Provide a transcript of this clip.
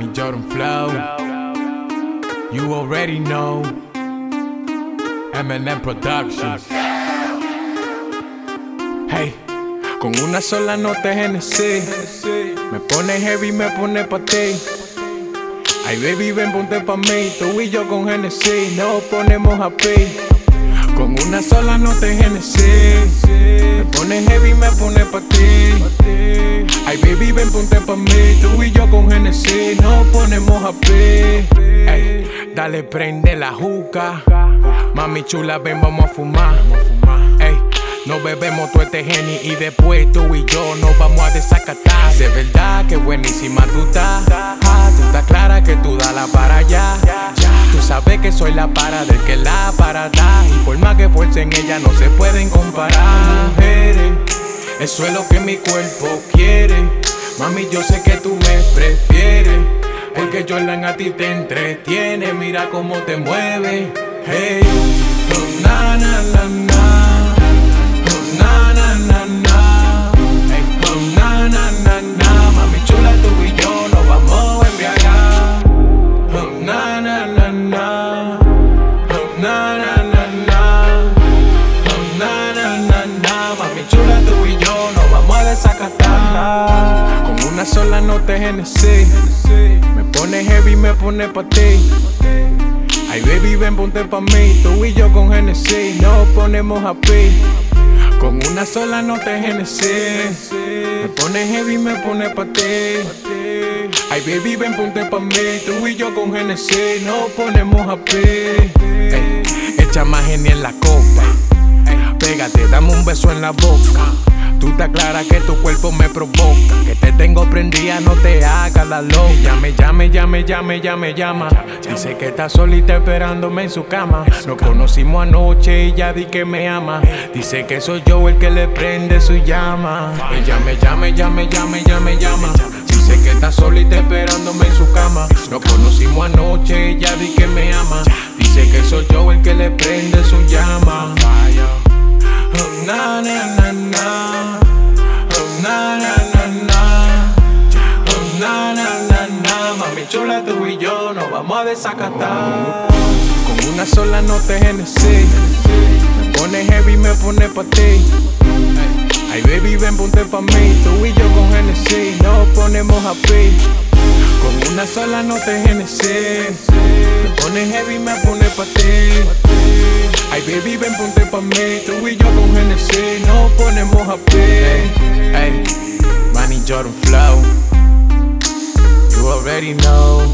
Jordan Flow. You already know. Eminem Productions. Hey, con una sola nota Genesis. Me pone heavy, me pone pa' ti. Ay, baby, ven, ponte pa' mí. Tú y yo con Genesis nos ponemos a. Con una sola nota Genesis. Me pone heavy, me pone pa' ti. Ay, baby, ven, ponte pa' mí. Tú y yo con Genesis dale, prende la juca. Mami chula, ven, vamos a fumar. Ey, nos bebemos todo este geni y después tú y yo nos vamos a desacatar. De verdad que buenísima tú estás. Tú estás clara que tú dala para allá. Tú sabes que soy la para del que la para da. Y por más que fuercen ella no se pueden comparar. Mujeres, eso es lo que mi cuerpo quiere. Mami, yo sé que tú me prefieres. Porque Jordan a ti te entretiene. Mira cómo te mueve. Hey, oh, na na na na. Oh, na na na na. Hey, oh, na na na na. Mami chula, tú y yo nos vamos a embriagar. Oh, na na na na. Oh, na na na na. Oh, na na na na. Mami chula, tú y yo nos vamos a desacatar. Nota Genesis. Me pone heavy, me pone pa' ti. Ay, baby, ven, ponte pa' mí. Tú y yo con Genesis nos ponemos a. Con una sola nota Genesis. Me pone heavy, me pone pa' ti. Ay, baby, ven, ponte pa' mí. Tú y yo con Genesis nos ponemos a pi. Echa más geni en la copa. Pégate, dame un beso en la boca. Tú estás clara que tu cuerpo me provoca. Que te tengo prendida, no te hagas la loca. Llame, llame, llame, llame, llame, llama. Dice que está solita esperándome en su cama. Nos conocimos anoche y ya di que me ama. Dice que soy yo el que le prende su llama. Y llame, llame, llame, llame, llame, llama. Dice que está solita esperándome en su cama. Nos conocimos anoche y ya di que me ama. Dice que soy yo el que le prende su llama. Chula, tú y yo nos vamos a desacatar. Con una sola nota Genesis. Me pone heavy, me pone pa' ti. Ay, baby, ven, ponte pa' mí. Tú y yo con Genesis nos ponemos a pi. Con una sola nota Genesis. Me pone heavy, me pone pa' ti. Ay, baby, ven, ponte pa' mí. Tú y yo con Genesis nos ponemos a pi. Hey, Manny Jordan Flow. Already know.